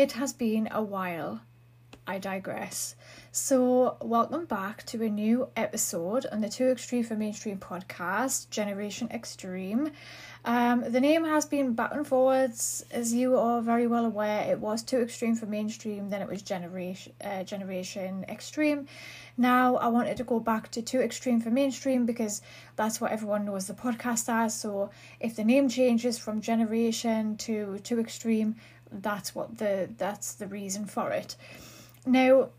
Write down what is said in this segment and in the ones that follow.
It has been a while. I digress. So, welcome back to a new episode on the Too Extreme for Mainstream podcast, Generation Extreme. Um, the name has been back and forwards, as you are very well aware. It was Too Extreme for Mainstream, then it was Generation uh, Generation Extreme. Now I wanted to go back to Too Extreme for Mainstream because that's what everyone knows the podcast as. So if the name changes from Generation to Too Extreme, that's what the that's the reason for it. Now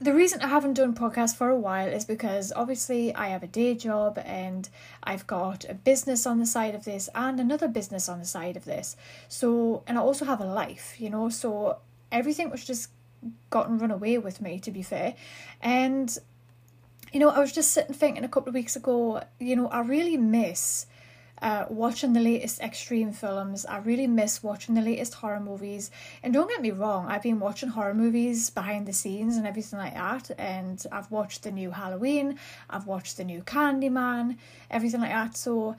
the reason I haven't done podcasts for a while is because obviously I have a day job and I've got a business on the side of this and another business on the side of this. So, and I also have a life, you know, so everything was just gotten run away with me, to be fair. And, you know, I was just sitting thinking a couple of weeks ago, you know, I really miss uh, watching the latest extreme films. I really miss watching the latest horror movies. And don't get me wrong, I've been watching horror movies behind the scenes and everything like that. And I've watched the new Halloween, I've watched the new Candyman, everything like that. So,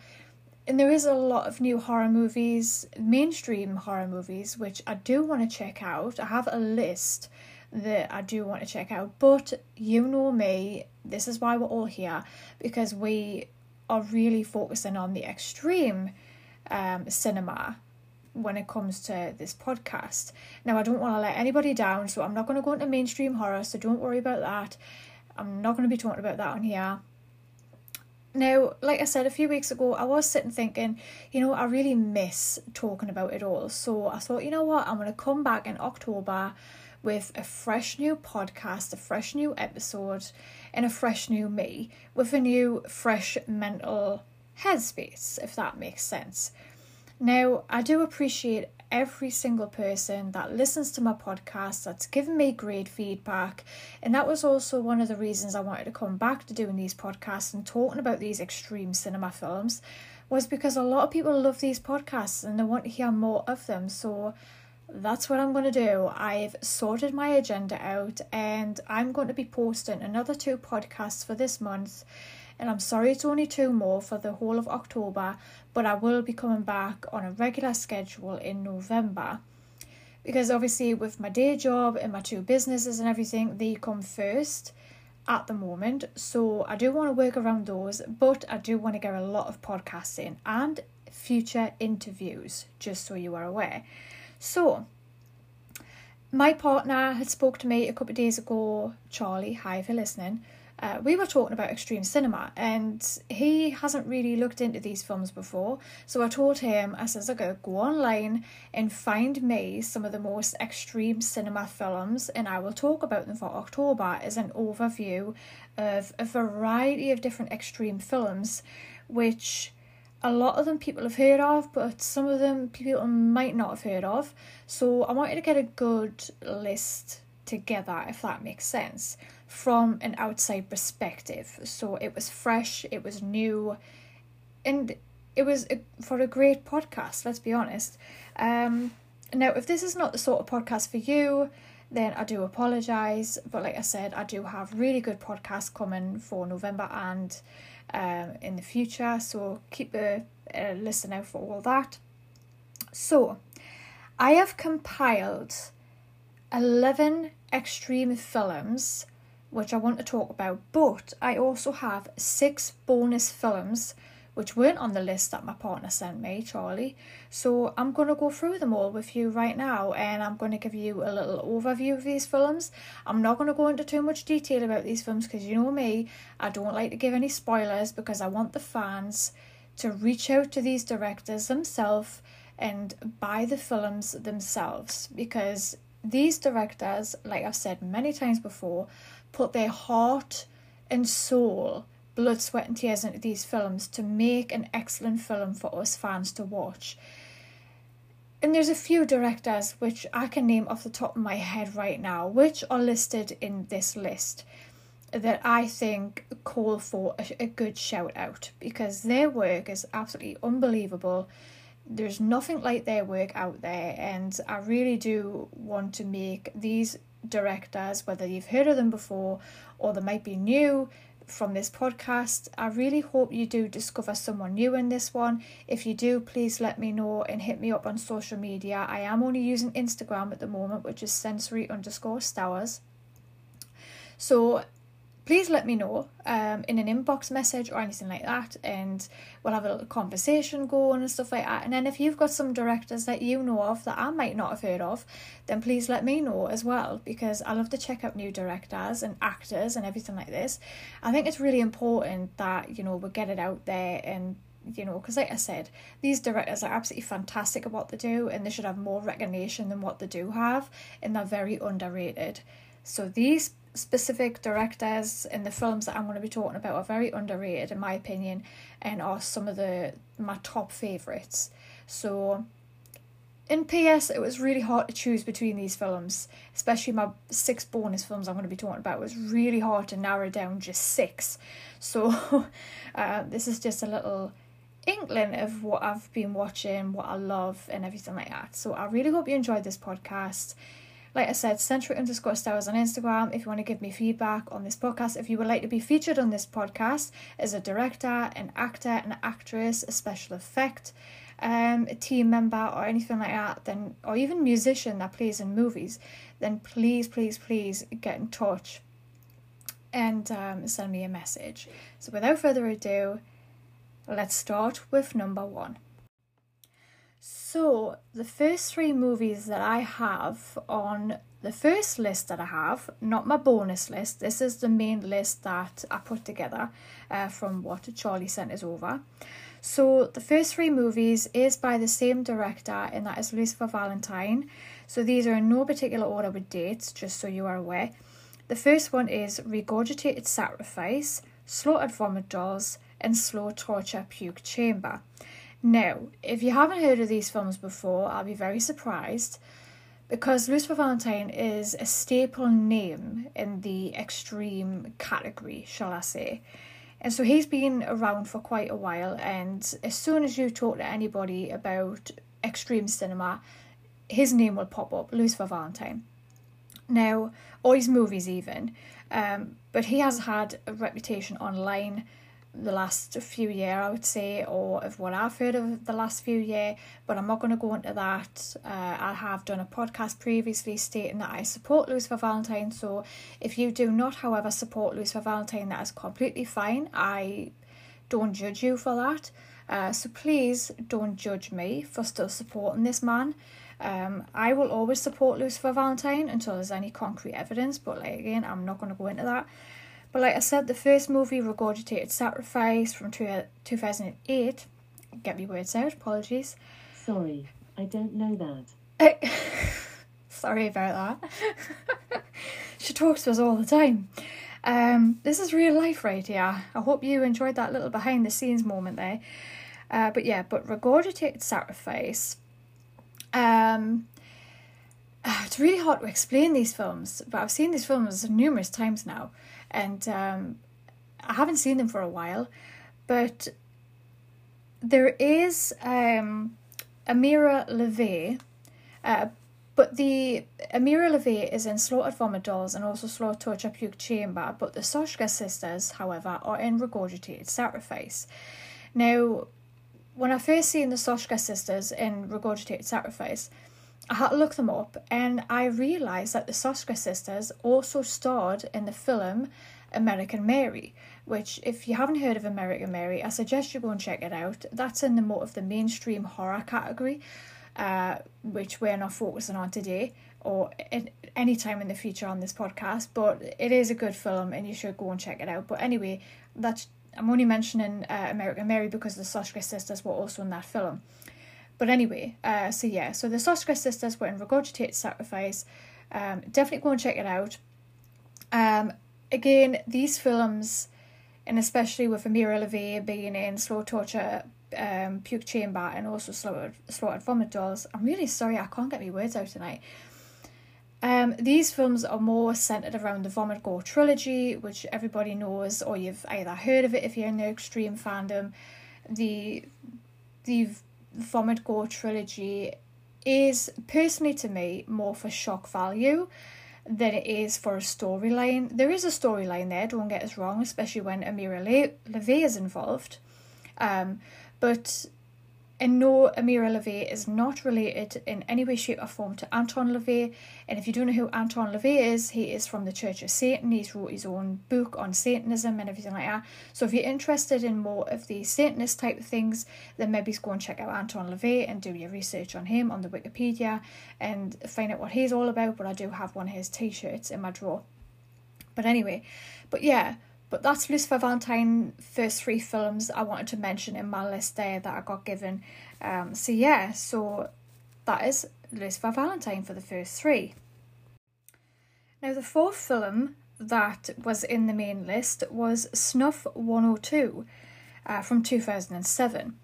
and there is a lot of new horror movies, mainstream horror movies, which I do want to check out. I have a list that I do want to check out, but you know me, this is why we're all here because we are really focusing on the extreme um, cinema when it comes to this podcast. Now, I don't want to let anybody down, so I'm not going to go into mainstream horror, so don't worry about that. I'm not going to be talking about that on here. Now, like I said a few weeks ago, I was sitting thinking, you know, I really miss talking about it all. So I thought, you know what, I'm going to come back in October with a fresh new podcast, a fresh new episode, and a fresh new me with a new, fresh mental headspace, if that makes sense. Now, I do appreciate every single person that listens to my podcast that's given me great feedback. And that was also one of the reasons I wanted to come back to doing these podcasts and talking about these extreme cinema films was because a lot of people love these podcasts and they want to hear more of them. So that's what I'm going to do. I've sorted my agenda out and I'm going to be posting another two podcasts for this month. And I'm sorry it's only two more for the whole of October, but I will be coming back on a regular schedule in November. Because obviously, with my day job and my two businesses and everything, they come first at the moment. So I do want to work around those, but I do want to get a lot of podcasting and future interviews, just so you are aware. So, my partner had spoke to me a couple of days ago, Charlie, hi if you're listening. Uh, we were talking about extreme cinema and he hasn't really looked into these films before. So I told him, I says, okay, go online and find me some of the most extreme cinema films and I will talk about them for October as an overview of a variety of different extreme films, which a lot of them people have heard of, but some of them people might not have heard of. So I wanted to get a good list together, if that makes sense, from an outside perspective. So it was fresh, it was new, and it was a, for a great podcast, let's be honest. Um, now, if this is not the sort of podcast for you, then I do apologise. But like I said, I do have really good podcasts coming for November and um, in the future. So keep a, a listen out for all that. So I have compiled 11 extreme films which I want to talk about, but I also have six bonus films which weren't on the list that my partner sent me, Charlie. So I'm going to go through them all with you right now and I'm going to give you a little overview of these films. I'm not going to go into too much detail about these films because you know me, I don't like to give any spoilers because I want the fans to reach out to these directors themselves and buy the films themselves because these directors, like I've said many times before, put their heart and soul blood, sweat, and tears into these films to make an excellent film for us fans to watch. And there's a few directors which I can name off the top of my head right now, which are listed in this list that I think call for a, a good shout out because their work is absolutely unbelievable. There's nothing like their work out there, and I really do want to make these directors, whether you've heard of them before or they might be new, from this podcast. I really hope you do discover someone new in this one. If you do, please let me know and hit me up on social media. I am only using Instagram at the moment, which is sensory underscore stowers. So please let me know um, in an inbox message or anything like that, and we'll have a little conversation going and stuff like that. And then if you've got some directors that you know of that I might not have heard of, then please let me know as well because I love to check out new directors and actors and everything like this. I think it's really important that you know we get it out there and you know, because like I said, these directors are absolutely fantastic at what they do and they should have more recognition than what they do have, and they're very underrated. So these specific directors in the films that I'm going to be talking about are very underrated in my opinion and are some of the my top favorites. So in PS, it was really hard to choose between these films, especially my six bonus films I'm going to be talking about. It was really hard to narrow down just six. So, uh, this is just a little inkling of what I've been watching, what I love, and everything like that. So, I really hope you enjoyed this podcast. Like I said, century underscore stars on Instagram if you want to give me feedback on this podcast. If you would like to be featured on this podcast as a director, an actor, an actress, a special effect, um, a team member, or anything like that, then or even musician that plays in movies, then please, please, please get in touch and um, send me a message. So without further ado, let's start with number one. So, the first three movies that I have on the first list that I have, not my bonus list, this is the main list that I put together uh, from what Charlie sent us over. So, the first three movies is by the same director, and that is Lucifer Valentine. So, these are in no particular order with dates, just so you are aware. The first one is Regurgitated Sacrifice, Slaughtered Vomit Dolls, and Slow Torture Puke Chamber. Now, if you haven't heard of these films before, I'll be very surprised because Lucifer Valentine is a staple name in the extreme category, shall I say. And so he's been around for quite a while, and as soon as you talk to anybody about extreme cinema, his name will pop up Lucifer Valentine. Now, or his movies, even. Um, but he has had a reputation online the last few year, I would say, or of what I've heard of the last few year. But I'm not going to go into that. Uh, I have done a podcast previously stating that I support Lucifer Valentine. So if you do not, however, support Lucifer Valentine, that is completely fine. I don't judge you for that. Uh, so please don't judge me for still supporting this man. Um, I will always support Lucifer Valentine until there's any concrete evidence, but like again, I'm not going to go into that. But like I said, the first movie, Regurgitated Sacrifice from two, 2008, get me words out, apologies. Sorry, I don't know that. Sorry about that. she talks to us all the time. Um, this is real life right here. I hope you enjoyed that little behind the scenes moment there. Uh, but yeah, but Regurgitated Sacrifice. Um, it's really hard to explain these films, but I've seen these films numerous times now and um, I haven't seen them for a while, but there is um, Ameara LaVey, uh, but the Ameara LaVey is in Slaughtered Vomit Dolls and also Slaughtered Torture Puke Chamber, but the Soska sisters, however, are in Regurgitated Sacrifice. Now, when I first seen the Soska sisters in Regurgitated Sacrifice, I had to look them up and I realised that the Soska sisters also starred in the film American Mary, which, if you haven't heard of American Mary, I suggest you go and check it out. That's in the more of the mainstream horror category, uh, which we're not focusing on today or any time in the future on this podcast. But it is a good film and you should go and check it out. But anyway, that's I'm only mentioning uh, American Mary because the Soska sisters were also in that film. But anyway, uh, so yeah, so the Soska sisters were in Regurgitated Sacrifice. Um, definitely go and check it out. Um, again, these films, and especially with Ameara LaVey being in Slow Torture, um, Puke Chamber, and also Slaughtered, Slaughtered Vomit Dolls, I'm really sorry I can't get my words out tonight. Um, these films are more centered around the Vomit Gore trilogy, which everybody knows, or you've either heard of it if you're in the extreme fandom. The the Vomit Gore trilogy is personally to me more for shock value. than it is for a storyline. There is a storyline there, don't get us wrong, especially when Ameara Le- LaVey is involved. Um, but and no, Ameara LaVey is not related in any way, shape, or form to Anton LaVey. And if you don't know who Anton LaVey is, he is from the Church of Satan. He's wrote his own book on Satanism and everything like that. So if you're interested in more of the Satanist type of things, then maybe go and check out Anton LaVey and do your research on him on the Wikipedia and find out what he's all about. But I do have one of his t-shirts in my drawer. But anyway, but yeah, but that's Lucifer Valentine first three films I wanted to mention in my list there that I got given. Um, so yeah, so that is Lucifer Valentine for the first three. Now the fourth film that was in the main list was Snuff 102 uh, from 2007.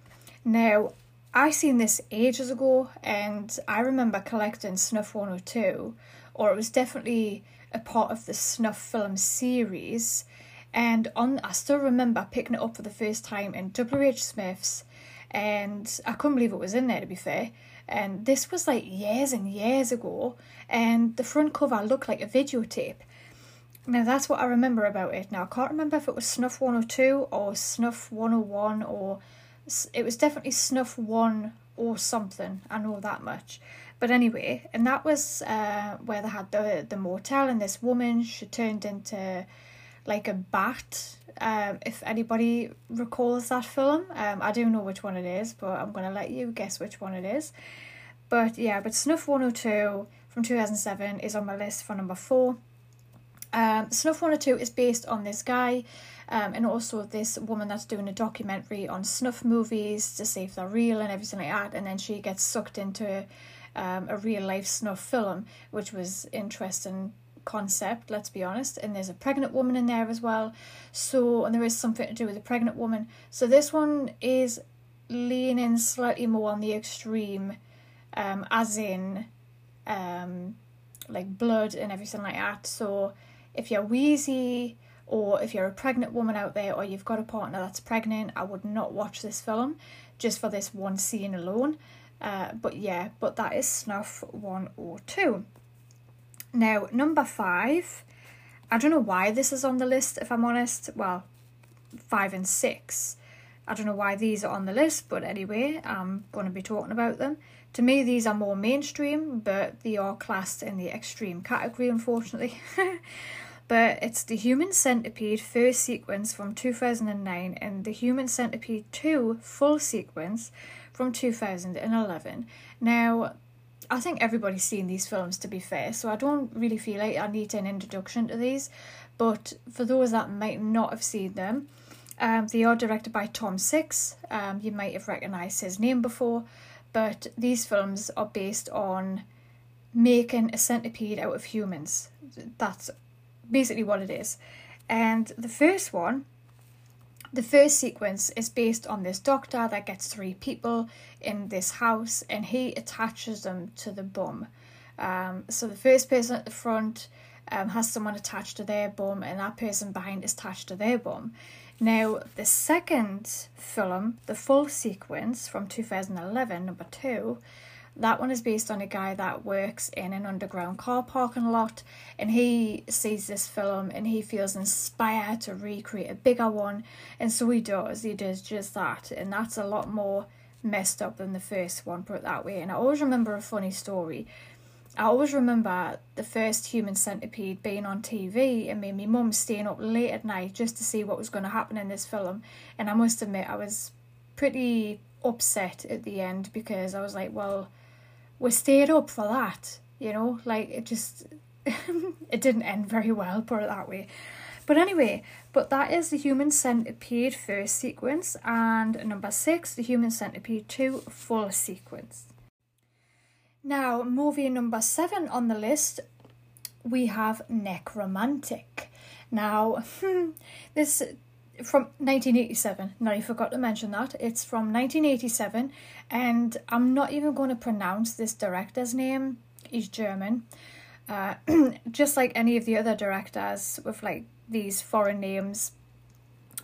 Now I seen this ages ago and I remember collecting Snuff 102 or it was definitely a part of the Snuff film series and on I still remember picking it up for the first time in WH Smith's and I couldn't believe it was in there to be fair. And this was like years and years ago and the front cover looked like a videotape. Now that's what I remember about it. Now I can't remember if it was Snuff 102 or Snuff 101 or it was definitely Snuff 1 or something. I know that much. But anyway, and that was uh, where they had the the motel and this woman she turned into like a bat. Um, if anybody recalls that film, um, I do know which one it is, but I'm gonna let you guess which one it is. But yeah, but Snuff 102 from 2007 is on my list for number four. Um, Snuff 102 is based on this guy um, and also this woman that's doing a documentary on snuff movies to see if they're real and everything like that. And then she gets sucked into um, a real life snuff film, which was interesting concept, let's be honest. And there's a pregnant woman in there as well. So, and there is something to do with a pregnant woman. So, this one is leaning slightly more on the extreme, um, as in, um, like blood and everything like that. So, if you're wheezy or if you're a pregnant woman out there or you've got a partner that's pregnant, I would not watch this film just for this one scene alone. Uh, but yeah, but that is Snuff 102. Now, number five, I don't know why this is on the list, if I'm honest. Well, five and six. I don't know why these are on the list, but anyway, I'm going to be talking about them. To me, these are more mainstream, but they are classed in the extreme category, unfortunately. but it's the Human Centipede first sequence from 2009 and the Human Centipede 2 full sequence from 2011. Now, I think everybody's seen these films to be fair, so I don't really feel like I need an introduction to these. But for those that might not have seen them, um, they are directed by Tom Six. Um, you might have recognised his name before, but these films are based on making a centipede out of humans. That's basically what it is. And the first one the first sequence is based on this doctor that gets three people in this house and he attaches them to the bum. Um, so the first person at the front um, has someone attached to their bum and that person behind is attached to their bum. Now, the second film, the full sequence from 2011, number two, that one is based on a guy that works in an underground car parking lot and he sees this film and he feels inspired to recreate a bigger one and so he does. He does just that and that's a lot more messed up than the first one put it that way. And i always remember a funny story. I always remember the first human centipede being on tv and me and my mum staying up late at night just to see what was going to happen in this film and i must admit i was pretty upset at the end because i was like well we stayed up for that, you know, like it just it didn't end very well, put it that way. But anyway, but that is the human centipede first sequence, and number six, the human centipede two full sequence. Now, movie number seven on the list, we have Nekromantik. Now, this from 1987. Now, I forgot to mention that. It's from 1987, and I'm not even going to pronounce this director's name. He's German. Uh, just like any of the other directors with like these foreign names,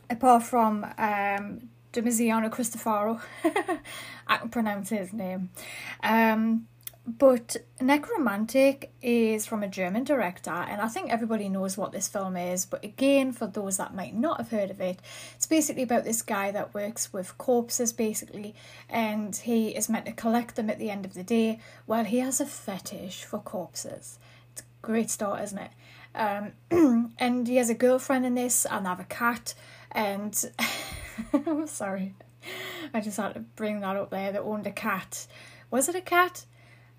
apart from um, Cristopharo. I can pronounce his name. Um, but Nekromantik is from a German director, and I think everybody knows what this film is. But again, for those that might not have heard of it, it's basically about this guy that works with corpses, basically, and he is meant to collect them at the end of the day. Well, he has a fetish for corpses. It's a great start, isn't it? Um, and he has a girlfriend in this, and have a cat, and I'm sorry, I just had to bring that up there. That owned a cat. Was it a cat?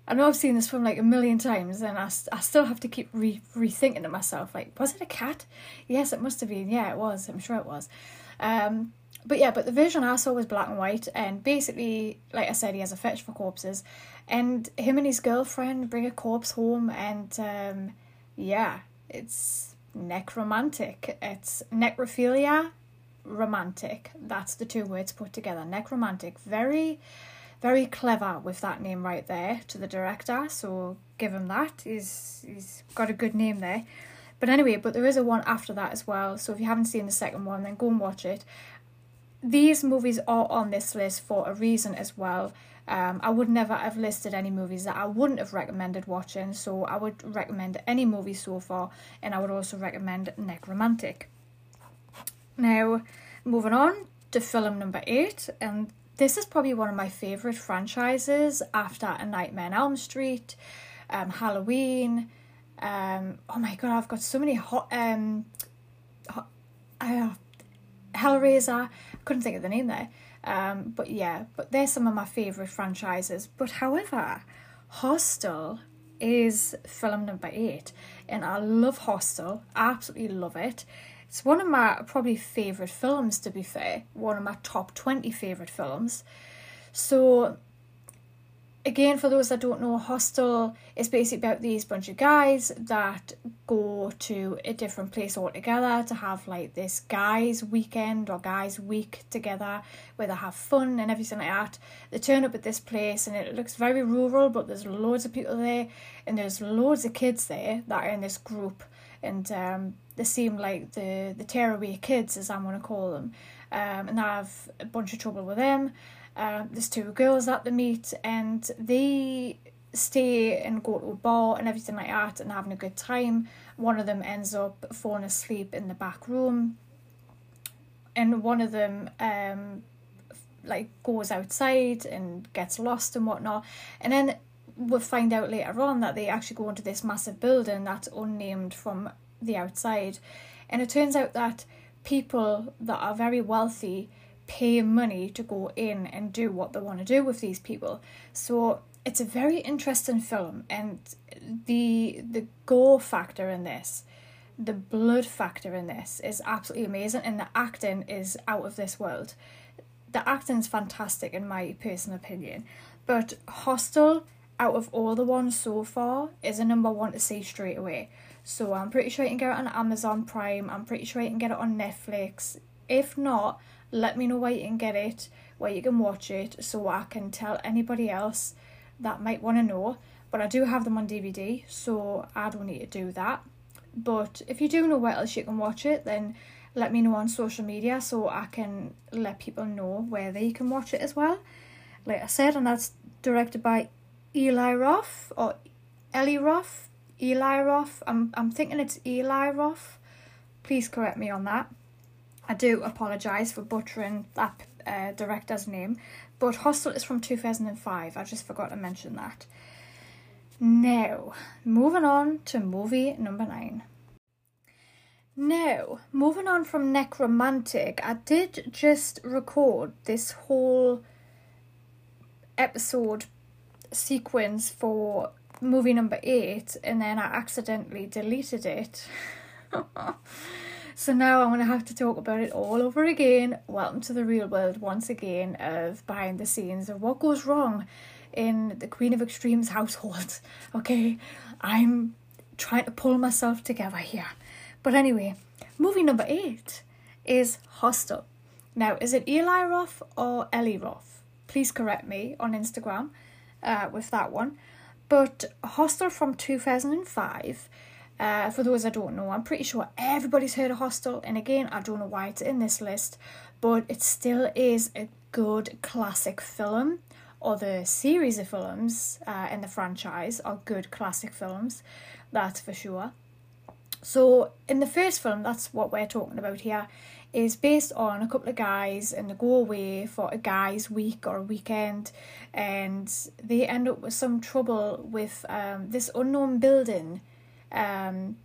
I know I've seen this film like a million times, and I, I still have to keep re- rethinking to myself. Like, was it a cat? Yes, it must have been. Yeah, it was. I'm sure it was. Um, but yeah, but the version I saw was black and white, and basically, like I said, he has a fetish for corpses, and him and his girlfriend bring a corpse home, and um, yeah, it's necromantic. It's necrophilia, romantic. That's the two words put together. Nekromantik. Very very clever with that name right there to the director, so give him that. He's he's got a good name there. But anyway, but there is a one after that as well. So if you haven't seen the second one, then go and watch it. These movies are on this list for a reason as well. Um, I would never have listed any movies that I wouldn't have recommended watching, so I would recommend any movie so far, and I would also recommend Nekromantik. Now, moving on to film number eight, and this is probably one of my favourite franchises after A Nightmare on Elm Street, um, Halloween. Um, oh my god, I've got so many hot. Um, hot uh, Hellraiser. I couldn't think of the name there. Um, but yeah, but they're some of my favourite franchises. But however, Hostel is film number eight, and I love Hostel. absolutely love it. It's one of my probably favourite films, to be fair, one of my top 20 favourite films. So, again, for those that don't know, Hostel is basically about these bunch of guys that go to a different place altogether to have like this guys' weekend or guys' week together where they have fun and everything like that. They turn up at this place and it looks very rural, but there's loads of people there and there's loads of kids there that are in this group and um, they seem like the the tearaway kids, as I'm going to call them, um, and I have a bunch of trouble with them. Uh, there's two girls that they meet, and they stay and go to a bar and everything like that, and having a good time. One of them ends up falling asleep in the back room, and one of them um, like goes outside and gets lost and whatnot, and then we'll find out later on that they actually go into this massive building that's unnamed from the outside. And it turns out that people that are very wealthy pay money to go in and do what they want to do with these people. So it's a very interesting film and the the gore factor in this the blood factor in this is absolutely amazing and the acting is out of this world the acting's fantastic in my personal opinion but hostel out of all the ones so far, is a number one to see straight away. So I'm pretty sure you can get it on Amazon Prime. I'm pretty sure you can get it on Netflix. If not, let me know where you can get it, where you can watch it, so I can tell anybody else that might want to know. But I do have them on DVD, so I don't need to do that. But if you do know where else you can watch it, then let me know on social media so I can let people know where they can watch it as well. Like I said, and that's directed by Eli Roth or Eli Roth, Eli Roth. I'm I'm thinking it's Eli Roth. Please correct me on that. I do apologise for butchering that uh, director's name, but Hostel is from 2005. I just forgot to mention that. Now, moving on to movie number nine. Now, moving on from Nekromantik, I did just record this whole episode sequence for movie number eight and then I accidentally deleted it. so now I'm going to have to talk about it all over again. Welcome to the real world once again of behind the scenes of what goes wrong in the Queen of Extremes household. Okay, I'm trying to pull myself together here. But anyway, movie number eight is Hostel. Now, is it Eli Roth or Ellie Roth? Please correct me on Instagram uh, with that one. But Hostel from 2005, uh, for those I don't know, I'm pretty sure everybody's heard of Hostel. And again, I don't know why it's in this list, but it still is a good classic film or the series of films uh, in the franchise are good classic films, that's for sure. So, in the first film, that's what we're talking about here, is based on a couple of guys and they go away for a guy's week or weekend and they end up with some trouble with um, this unknown building. Um,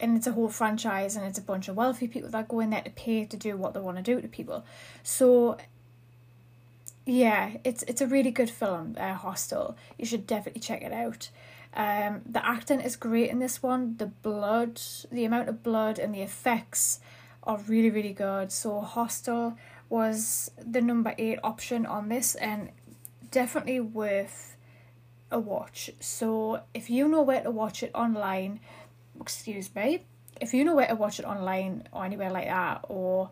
and it's a whole franchise and it's a bunch of wealthy people that go in there to pay to do what they want to do to people. So yeah, it's it's a really good film, uh, Hostel. You should definitely check it out. Um, the acting is great in this one. The blood, the amount of blood and the effects are really really good. So Hostel was the number eight option on this and definitely worth a watch. So if you know where to watch it online, excuse me, if you know where to watch it online or anywhere like that or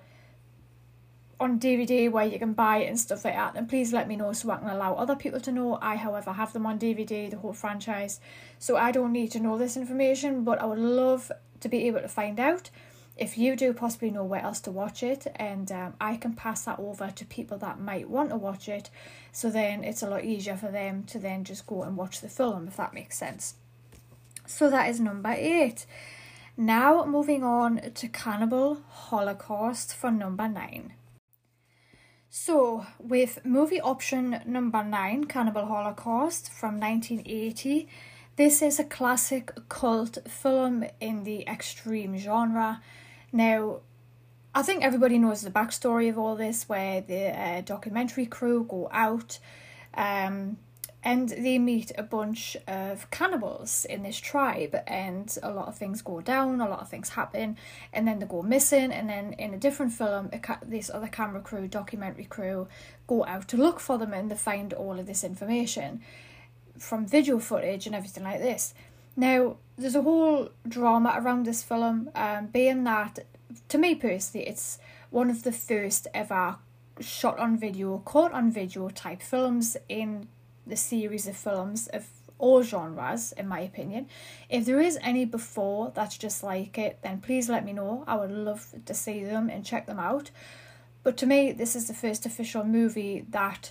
on DVD where you can buy it and stuff like that, then please let me know so I can allow other people to know. I, however, have them on DVD, the whole franchise, so I don't need to know this information, but I would love to be able to find out if you do possibly know where else to watch it, and um, I can pass that over to people that might want to watch it, so then it's a lot easier for them to then just go and watch the film, if that makes sense. So that is number eight. Now moving on to Cannibal Holocaust for number nine. So, with movie option number nine, Cannibal Holocaust from 1980, this is a classic cult film in the extreme genre. Now, I think everybody knows the backstory of all this, where the uh, documentary crew go out um, and they meet a bunch of cannibals in this tribe and a lot of things go down a lot of things happen and then they go missing and then in a different film ca- this other camera crew documentary crew go out to look for them and they find all of this information from video footage and everything like this now there's a whole drama around this film um, being that to me personally it's one of the first ever shot on video caught on video type films in the series of films of all genres, in my opinion. If there is any before that's just like it, then please let me know. I would love to see them and check them out. But to me, this is the first official movie that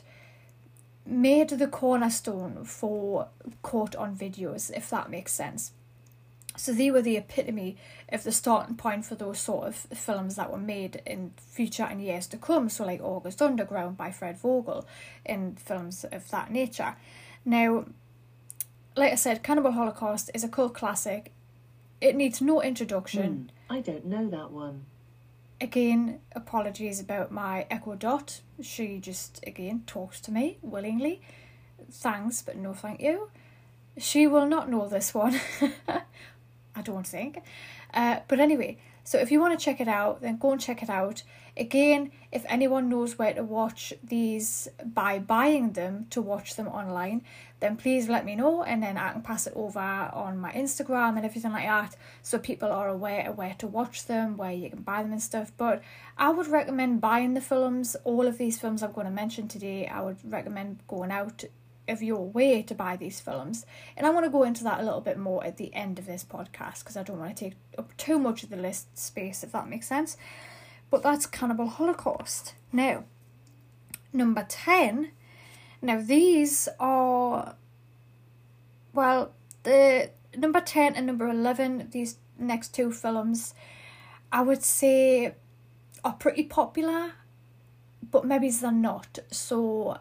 made the cornerstone for caught on videos, if that makes sense. So they were the epitome of the starting point for those sort of films that were made in future and years to come. So like August Underground by Fred Vogel and films of that nature. Now, like I said, Cannibal Holocaust is a cult classic. It needs no introduction. Mm, I don't know that one. Again, apologies about my Echo Dot. She just again talks to me willingly. Thanks, but no thank you. She will not know this one. I don't think. Uh, but anyway, so if you want to check it out, then go and check it out. Again, if anyone knows where to watch these by buying them to watch them online, then please let me know and then I can pass it over on my Instagram and everything like that so people are aware of where to watch them, where you can buy them and stuff. But I would recommend buying the films, all of these films I'm going to mention today, I would recommend going out of your way to buy these films. And I want to go into that a little bit more at the end of this podcast because I don't want to take up too much of the list space, if that makes sense. But that's Cannibal Holocaust. Now, number 10. Now, these are, well, the number 10 and number 11, these next two films, I would say are pretty popular, but maybe they're not. So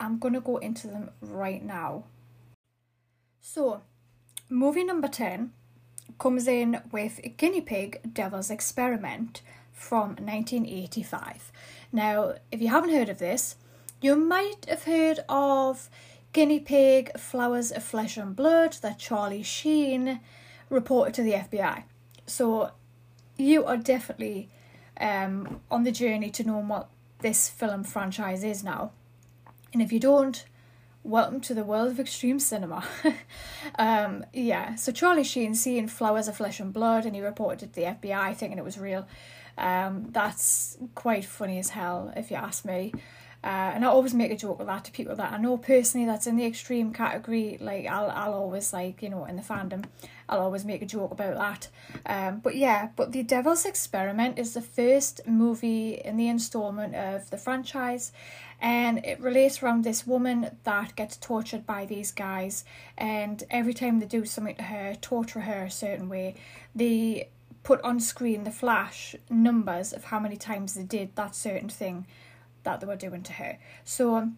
I'm going to go into them right now. So, movie number 10 comes in with Guinea Pig Devil's Experiment from 1985. Now, if you haven't heard of this, you might have heard of Guinea Pig Flowers of Flesh and Blood that Charlie Sheen reported to the FBI. So, you are definitely um, on the journey to know what this film franchise is now. And if you don't, welcome to the world of extreme cinema. um, yeah, so Charlie Sheen seeing flowers of flesh and blood, and he reported to the FBI thinking it was real. Um, that's quite funny as hell, if you ask me. Uh, and I always make a joke of that to people that I know personally that's in the extreme category. Like I'll I'll always like you know in the fandom, I'll always make a joke about that. Um, but yeah, but the Devil's Experiment is the first movie in the installment of the franchise, and it relates around this woman that gets tortured by these guys, and every time they do something to her, torture her a certain way, they put on screen the flash numbers of how many times they did that certain thing that they were doing to her. So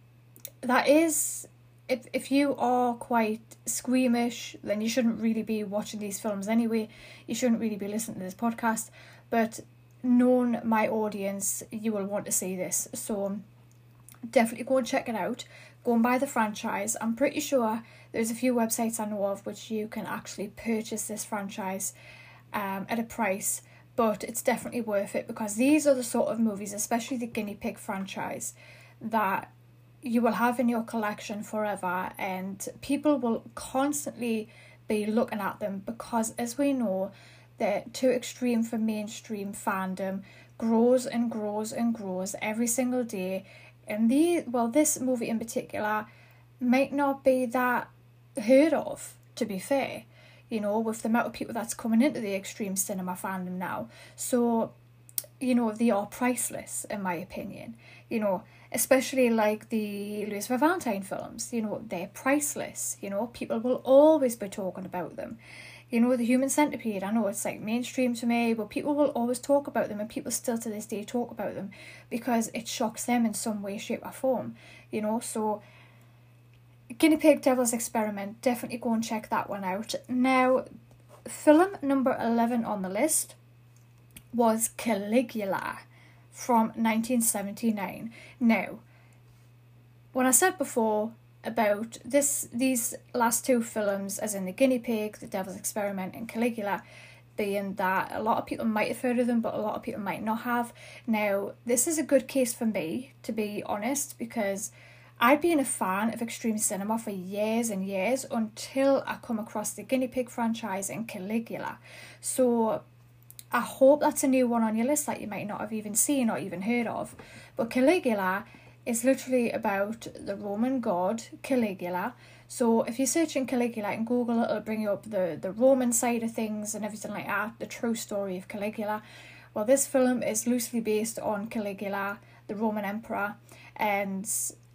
that is if if you are quite squeamish, then you shouldn't really be watching these films anyway. You shouldn't really be listening to this podcast. But known my audience, you will want to see this. So definitely go and check it out. Go and buy the franchise. I'm pretty sure there's a few websites I know of which you can actually purchase this franchise um, at a price but it's definitely worth it because these are the sort of movies, especially the Guinea Pig franchise, that you will have in your collection forever and people will constantly be looking at them because as we know they're too extreme for mainstream fandom grows and grows and grows every single day. And the well this movie in particular might not be that heard of to be fair you know, with the amount of people that's coming into the extreme cinema fandom now. So, you know, they are priceless, in my opinion. You know, especially like the Louis Valentine films, you know, they're priceless. You know, people will always be talking about them. You know, the Human Centipede, I know it's like mainstream to me, but people will always talk about them, and people still to this day talk about them because it shocks them in some way, shape, or form. You know, so Guinea Pig Devil's Experiment, definitely go and check that one out. Now, film number 11 on the list was Caligula from 1979. Now, when I said before about this these last two films, as in The Guinea Pig, The Devil's Experiment, and Caligula, being that a lot of people might have heard of them, but a lot of people might not have. Now, this is a good case for me, to be honest, because I'd been a fan of extreme cinema for years and years until I come across the Guinea Pig franchise and Caligula. So I hope that's a new one on your list that you might not have even seen or even heard of. But Caligula is literally about the Roman god Caligula. So if you search searching Caligula in Google, it'll bring you up the, the Roman side of things and everything like that, the true story of Caligula. Well, this film is loosely based on Caligula, the Roman emperor, and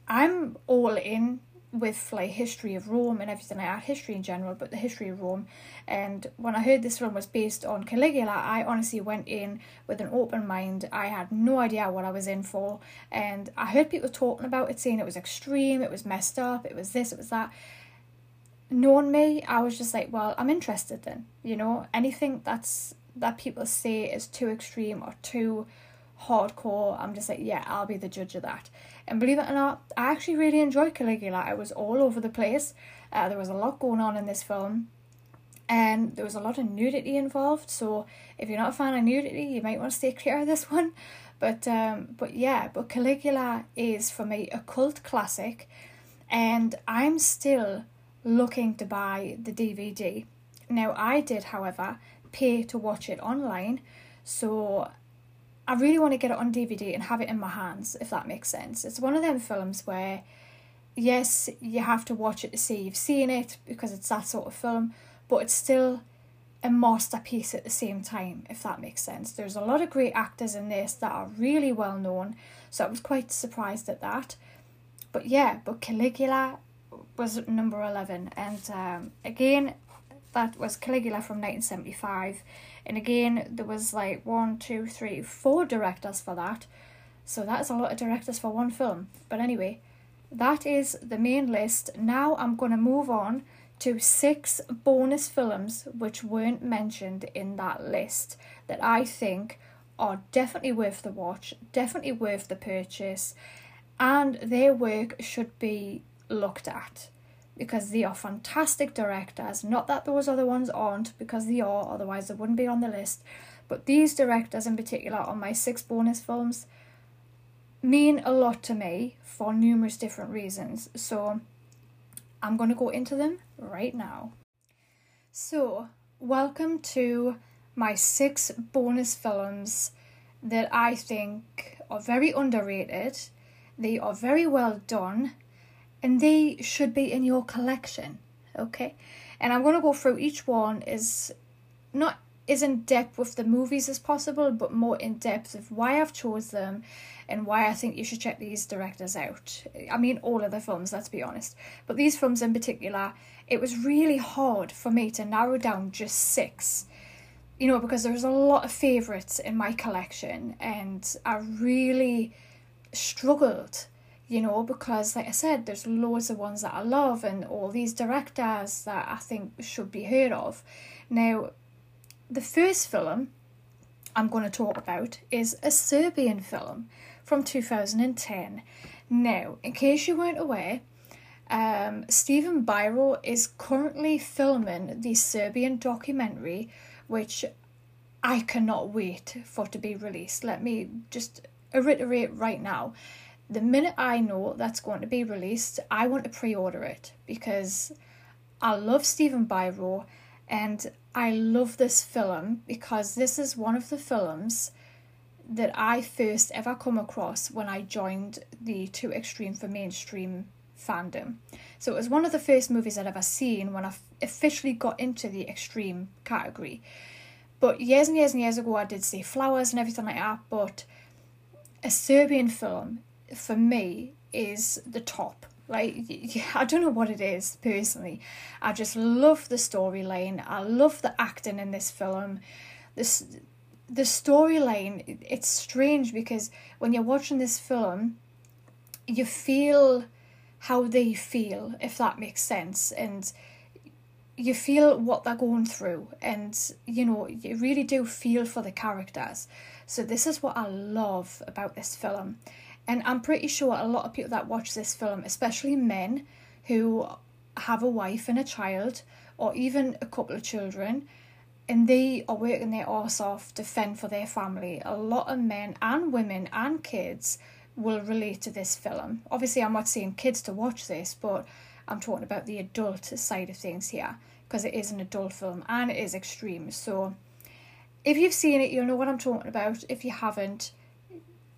I'm all in with like history of Rome and everything like that, history in general, but the history of Rome. And when I heard this film was based on Caligula, I honestly went in with an open mind. I had no idea what I was in for, and I heard people talking about it, saying it was extreme, it was messed up, it was this, it was that. Knowing me, I was just like, well, I'm interested then. You know, anything that's that people say is too extreme or too hardcore, I'm just like, yeah, I'll be the judge of that. And believe it or not, I actually really enjoyed Caligula. I was all over the place. Uh, there was a lot going on in this film, and there was a lot of nudity involved. So if you're not a fan of nudity, you might want to stay clear of this one. But um, but yeah, but Caligula is for me a cult classic, and I'm still looking to buy the DVD. Now I did, however, pay to watch it online, so I really want to get it on DVD and have it in my hands, if that makes sense. It's one of them films where, yes, you have to watch it to see you've seen it because it's that sort of film, but it's still a masterpiece at the same time, if that makes sense. There's a lot of great actors in this that are really well known, so I was quite surprised at that. But yeah, but Caligula was number 11, and um, again, that was Caligula from 1975 and again, there was like one, two, three, four directors for that. So that's a lot of directors for one film. But anyway, that is the main list. Now I'm going to move on to six bonus films which weren't mentioned in that list that I think are definitely worth the watch, definitely worth the purchase, and their work should be looked at because they are fantastic directors. Not that those other ones aren't, because they are, otherwise they wouldn't be on the list. But these directors in particular on my six bonus films mean a lot to me for numerous different reasons. So I'm going to go into them right now. So, welcome to my six bonus films that I think are very underrated They are very well done and they should be in your collection. Okay? And I'm going to go through each one is not as in depth with the movies as possible, but more in depth of why I've chose them and why I think you should check these directors out. I mean, all of the films, let's be honest. But these films in particular, it was really hard for me to narrow down just six. You know, because there's a lot of favourites in my collection, and I really struggled you know, because like I said, there's loads of ones that I love and all these directors that I think should be heard of. Now, the first film I'm going to talk about is a Serbian film from 2010. Now, in case you weren't aware, um, Stephen Biro is currently filming the Serbian documentary, which I cannot wait for to be released. Let me just reiterate right now the minute I know that's going to be released, I want to pre order it because I love Stephen Biro and I love this film because this is one of the films that I first ever come across when I joined the Too Extreme for Mainstream fandom. So it was one of the first movies I'd ever seen when I officially got into the extreme category. But years and years and years ago, I did see Flowers and everything like that. But a Serbian film for me is the top. Like I don't know what it is personally. I just love the storyline. I love the acting in this film. This the storyline it's strange because when you're watching this film you feel how they feel if that makes sense and you feel what they're going through and you know you really do feel for the characters so this is what i love about this film and I'm pretty sure a lot of people that watch this film, especially men who have a wife and a child, or even a couple of children, and they are working their arse off to fend for their family. A lot of men and women and kids will relate to this film. Obviously, I'm not saying kids to watch this, but I'm talking about the adult side of things here because it is an adult film and it is extreme. So, if you've seen it, you'll know what I'm talking about. If you haven't,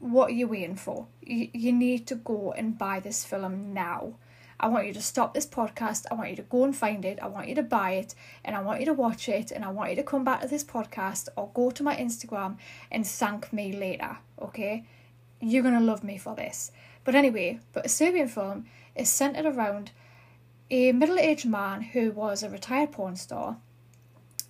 what are you waiting for? You, you need to go and buy this film now. I want you to stop this podcast. I want you to go and find it. I want you to buy it and I want you to watch it and I want you to come back to this podcast or go to my Instagram and thank me later, okay? You're going to love me for this. But anyway, but a Serbian film is centered around a middle aged man who was a retired porn star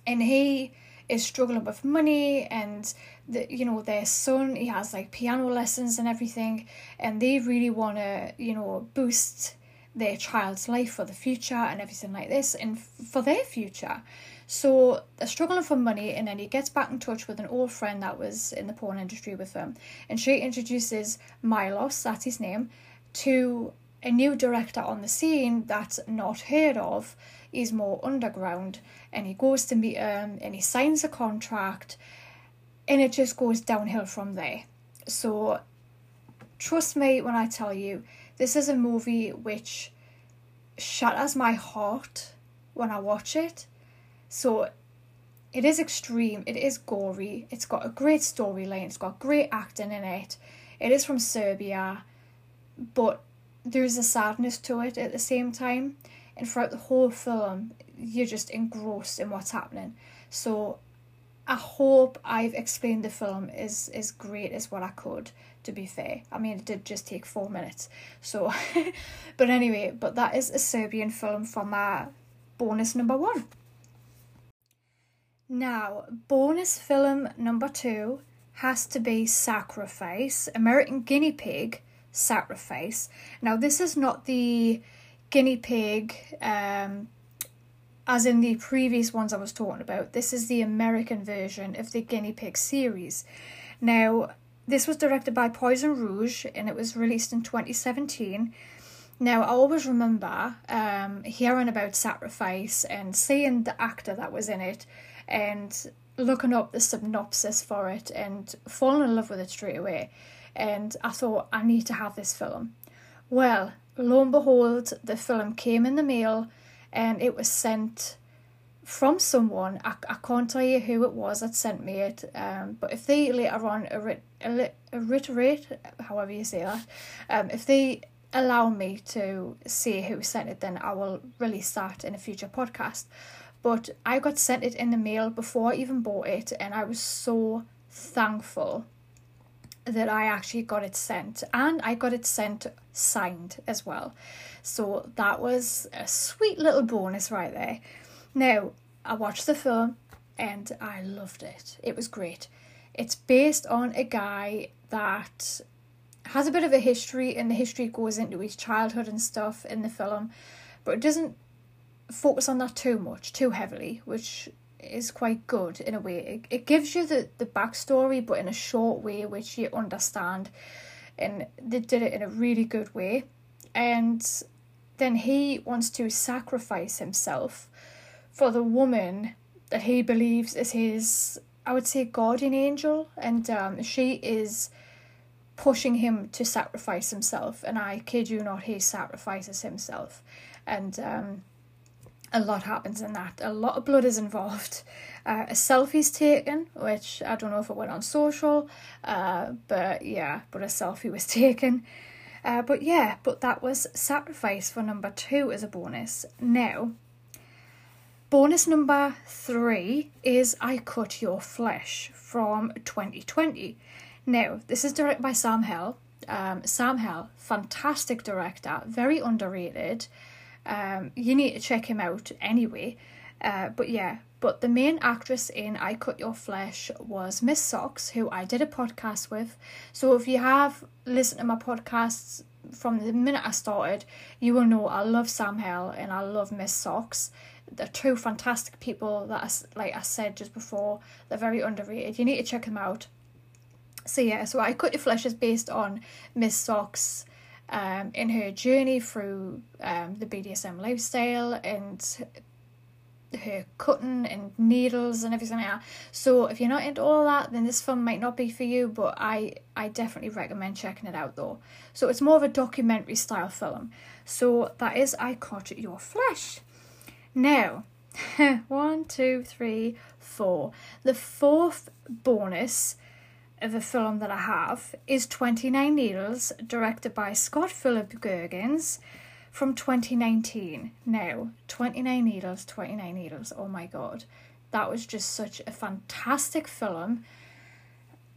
and he is struggling with money and the you know their son he has like piano lessons and everything and they really want to you know boost their child's life for the future and everything like this and for their future. So they're struggling for money and then he gets back in touch with an old friend that was in the porn industry with him and she introduces milos that's his name to a new director on the scene that's not heard of. Is more underground and he goes to meet him and he signs a contract and it just goes downhill from there. So trust me when I tell you this is a movie which shatters my heart when I watch it. So it is extreme, it is gory, it's got a great storyline, it's got great acting in it. It is from Serbia, but there's a sadness to it at the same time. And throughout the whole film, you're just engrossed in what's happening. So I hope I've explained the film as as great as what I could. To be fair, I mean it did just take four minutes. So, but anyway, but that is a Serbian film for my bonus number one. Now, bonus film number two has to be Sacrifice, American Guinea Pig Sacrifice. Now, this is not the guinea pig um, as in the previous ones I was talking about. This is the American version of the Guinea Pig series. Now, this was directed by Poison Rouge and it was released in 2017. Now, I always remember um, hearing about Sacrifice and seeing the actor that was in it and looking up the synopsis for it and falling in love with it straight away. And I thought, I need to have this film. Well, lo and behold, the film came in the mail and it was sent from someone. I, I can't tell you who it was that sent me it, um, but if they later on reiterate, however you say that, um, if they allow me to see who sent it, then I will release that in a future podcast. But I got sent it in the mail before I even bought it, and I was so thankful that I actually got it sent, and I got it sent signed as well. So that was a sweet little bonus right there. Now, I watched the film and I loved it. It was great. It's based on a guy that has a bit of a history, and the history goes into his childhood and stuff in the film, but it doesn't focus on that too much, too heavily, which is quite good in a way. It, it gives you the, the backstory, but in a short way, which you understand, and they did it in a really good way. And then he wants to sacrifice himself for the woman that he believes is his, I would say, guardian angel, and um, she is pushing him to sacrifice himself. And I kid you not, he sacrifices himself, and um, a lot happens in that. A lot of blood is involved. Uh, a selfie's taken, which I don't know if it went on social, uh, but yeah, but a selfie was taken. Uh, but yeah, but that was sacrifice for number two as a bonus. Now, bonus number three is I Cut Your Flesh from 2020. Now, this is directed by Sam Hell. Um, Sam Hell, fantastic director, very underrated. Um, you need to check him out anyway. Uh, but yeah, but the main actress in I Cut Your Flesh was Miss Socks, who I did a podcast with. So if you have listened to my podcasts from the minute I started, you will know I love Sam Hell and I love Miss Socks. They're two fantastic people that, I, like I said just before, they're very underrated. You need to check them out. So yeah, so I Cut Your Flesh is based on Miss Socks um, in her journey through um, the BDSM lifestyle and her cutting and needles and everything like that. So if you're not into all that, then this film might not be for you. But I I definitely recommend checking it out though. So it's more of a documentary style film. So that is I Cut Your Flesh. Now, one, two, three, four. The fourth bonus of a film that I have is 29 Needles, directed by Scott Philip Gurgins from 2019. Now, 29 Needles, 29 Needles, oh my god. That was just such a fantastic film.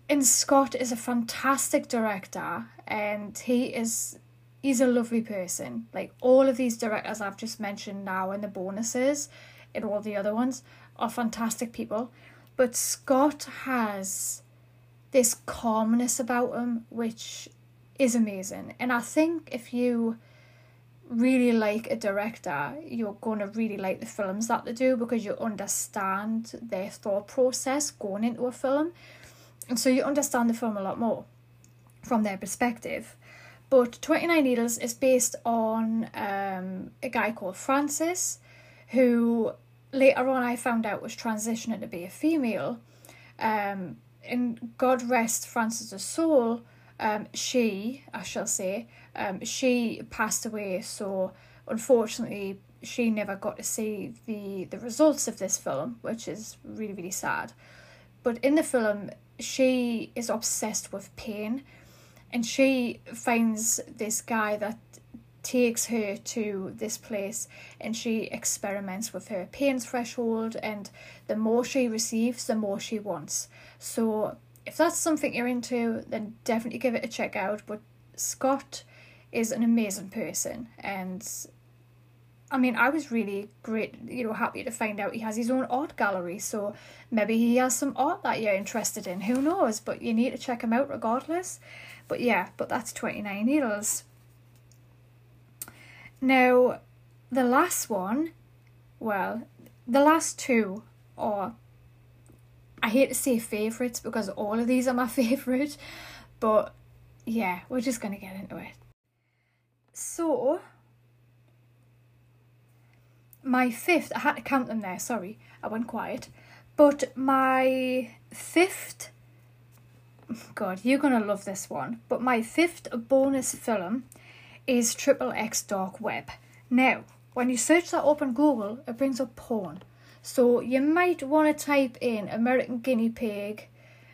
And Scott is a fantastic director and he is he's a lovely person. Like all of these directors I've just mentioned now and the bonuses and all the other ones are fantastic people. But Scott has this calmness about him, which is amazing. And I think if you really like a director, you're going to really like the films that they do because you understand their thought process going into a film. And so you understand the film a lot more from their perspective. But 29 Needles is based on um, a guy called Francis, who later on I found out was transitioning to be a female. Um, and God rest Francis's soul, um, she, I shall say, um, she passed away. So unfortunately, she never got to see the the results of this film, which is really really sad. But in the film, she is obsessed with pain, and she finds this guy that takes her to this place and she experiments with her pain threshold and the more she receives the more she wants so if that's something you're into then definitely give it a check out but scott is an amazing person and I mean, I was really great, you know, happy to find out he has his own art gallery. So maybe he has some art that you're interested in. Who knows? But you need to check him out regardless. But yeah, but that's 29 Needles. Now, the last one, well, the last two are, I hate to say favourites because all of these are my favourite, but yeah, we're just going to get into it. So, my fifth, I had to count them there, sorry, I went quiet. But my fifth, God, you're going to love this one, but my fifth bonus film is triple X dark web. Now, when you search that up on Google, it brings up porn. So you might want to type in American Guinea Pig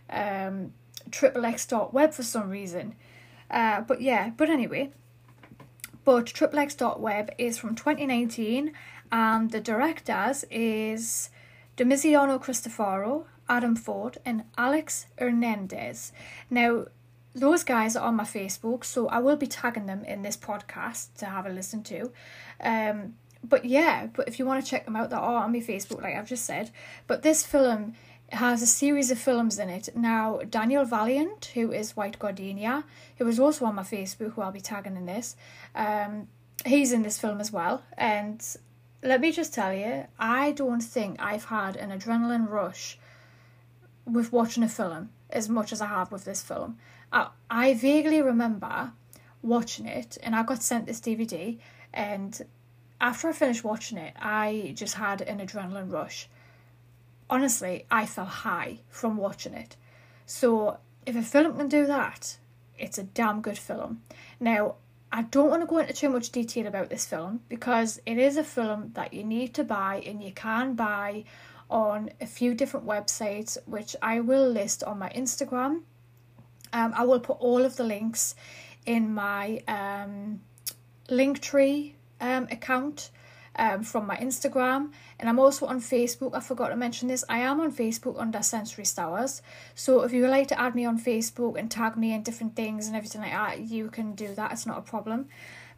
um, X dot web for some reason. Uh, but yeah, but anyway, but triple X dot web is from 2019 and the directors is Domiziano Cristopharo, Adam Ford, and Alex Hernandez. Now, those guys are on my Facebook, so I will be tagging them in this podcast to have a listen to. Um, but yeah, but if you want to check them out, they are on my Facebook, like I've just said. But this film has a series of films in it. Now, Daniel Valiant, who is White Gardenia, who is also on my Facebook, who I'll be tagging in this, um, he's in this film as well. And let me just tell you, I don't think I've had an adrenaline rush with watching a film as much as I have with this film. I, I vaguely remember watching it, and I got sent this DVD, and after I finished watching it, I just had an adrenaline rush. Honestly, I felt high from watching it. So, if a film can do that, it's a damn good film. Now, I don't want to go into too much detail about this film because it is a film that you need to buy and you can buy on a few different websites, which I will list on my Instagram. Um, I will put all of the links in my um, Linktree um, account um, from my Instagram, and I'm also on Facebook. I forgot to mention this. I am on Facebook under Sensory Stowers. So if you would like to add me on Facebook and tag me in different things and everything like that, you can do that. It's not a problem.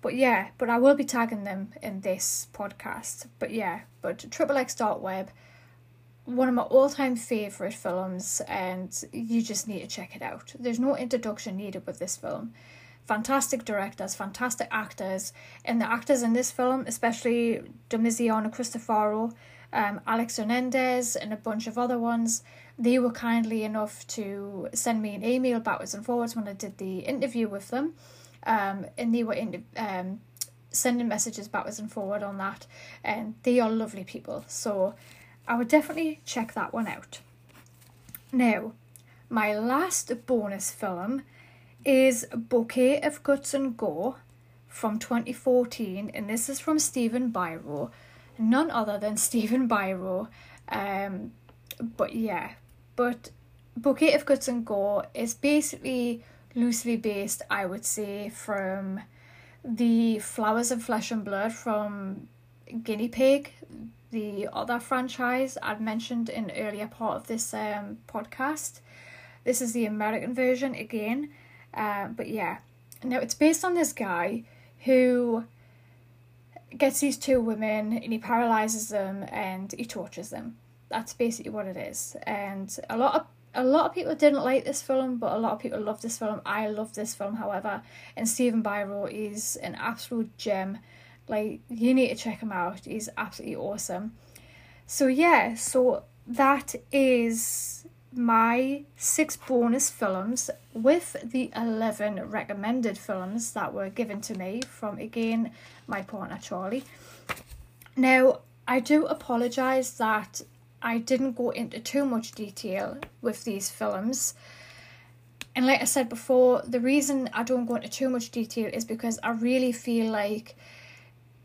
But yeah, but I will be tagging them in this podcast. But yeah, but Triple X Dot Web, one of my all time favourite films, and you just need to check it out. There's no introduction needed with this film fantastic directors, fantastic actors, and the actors in this film, especially Domiziano Cristopharo, um, Alex Hernandez, and a bunch of other ones, they were kindly enough to send me an email backwards and forwards when I did the interview with them, um, and they were in, um, sending messages backwards and forward on that, and they are lovely people. So I would definitely check that one out. Now, my last bonus film is Bouquet of Guts and Gore from 2014, and this is from Stephen Biro, none other than Stephen Biro. Um, but yeah, but Bouquet of Guts and Gore is basically loosely based, I would say, from the Flowers of Flesh and Blood from Guinea Pig, the other franchise I'd mentioned in earlier part of this um, podcast. This is the American version again. Uh, but yeah, now it's based on this guy who gets these two women and he paralyzes them and he tortures them. That's basically what it is. And a lot of a lot of people didn't like this film, but a lot of people love this film. I love this film, however, and Stephen Biro is an absolute gem. Like you need to check him out. He's absolutely awesome. So yeah, so that is my six bonus films with the 11 recommended films that were given to me from again my partner Charlie. Now, I do apologize that I didn't go into too much detail with these films. And like I said before, the reason I don't go into too much detail is because I really feel like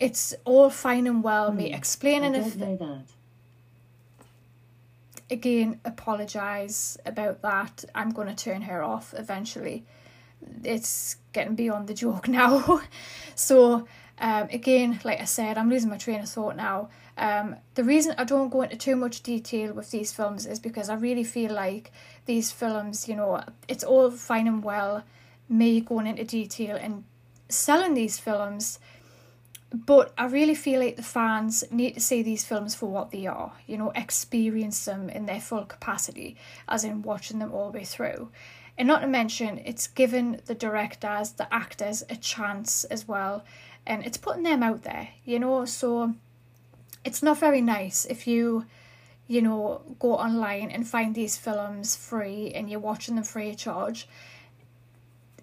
it's all fine and well me hmm. explaining I don't that again apologize about that. I'm going to turn her off eventually. It's getting beyond the joke now. so, um, again, like I said, I'm losing my train of thought now. Um, the reason I don't go into too much detail with these films is because I really feel like these films, you know, it's all fine and well me going into detail and selling these films but I really feel like the fans need to see these films for what they are, you know, experience them in their full capacity, as in watching them all the way through. And not to mention, it's given the directors, the actors, a chance as well, and it's putting them out there, you know. So it's not very nice if you, you know, go online and find these films free and you're watching them free of charge.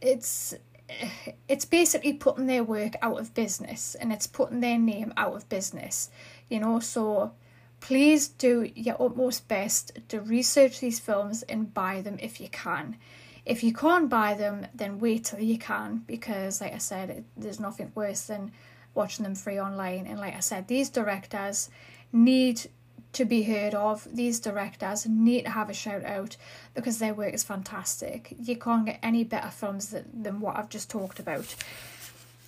It's it's basically putting their work out of business and it's putting their name out of business, you know. So please do your utmost best to research these films and buy them if you can. If you can't buy them, then wait till you can because, like I said, it, there's nothing worse than watching them free online. And like I said, these directors need to be heard of. These directors need to have a shout out because their work is fantastic. You can't get any better films than, than what I've just talked about.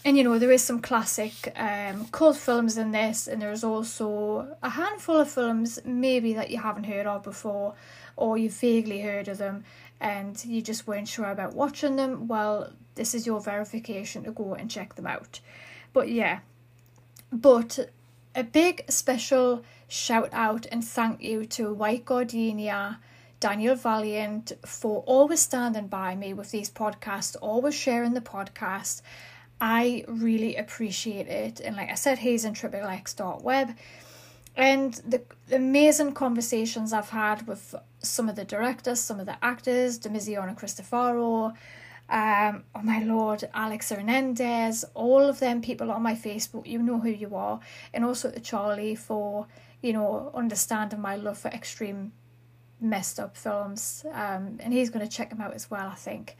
And you know, there is some classic um, cult films in this, and there's also a handful of films maybe that you haven't heard of before, or you've vaguely heard of them, and you just weren't sure about watching them. Well, this is your verification to go and check them out. But yeah, but a big special shout out and thank you to White Gardenia, Daniel Valiant for always standing by me with these podcasts, always sharing the podcast. I really appreciate it. And like I said, he's in web. And the, amazing conversations I've had with some of the directors, some of the actors, Domiziano Cristopharo, um, oh my lord, Alex Hernandez, all of them people on my Facebook, you know who you are, and also to Charlie for, you know, understanding my love for extreme messed up films. Um, and he's going to check them out as well, I think.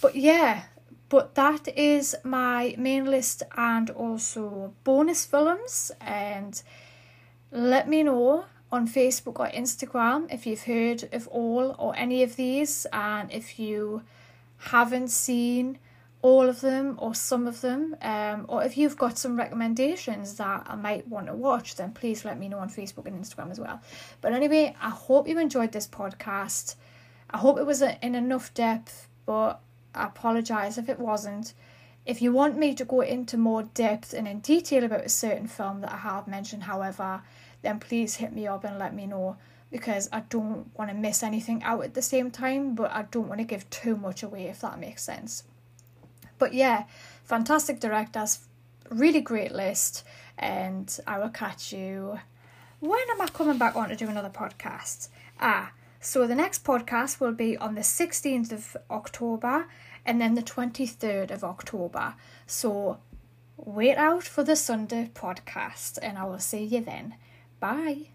But yeah, but that is my main list and also bonus films. And let me know on Facebook or Instagram if you've heard of all or any of these and if you haven't seen all of them or some of them, um, or if you've got some recommendations that I might want to watch, then please let me know on Facebook and Instagram as well. But anyway, I hope you enjoyed this podcast. I hope it was in enough depth, but I apologise if it wasn't. If you want me to go into more depth and in detail about a certain film that I have mentioned, however, then please hit me up and let me know because I don't want to miss anything out at the same time, but I don't want to give too much away if that makes sense. But yeah, fantastic directors, really great list, and I will catch you. When am I coming back on to do another podcast? Ah, so the next podcast will be on the 16th of October and then the 23rd of October. So wait out for the Sunday podcast, and I will see you then. Bye.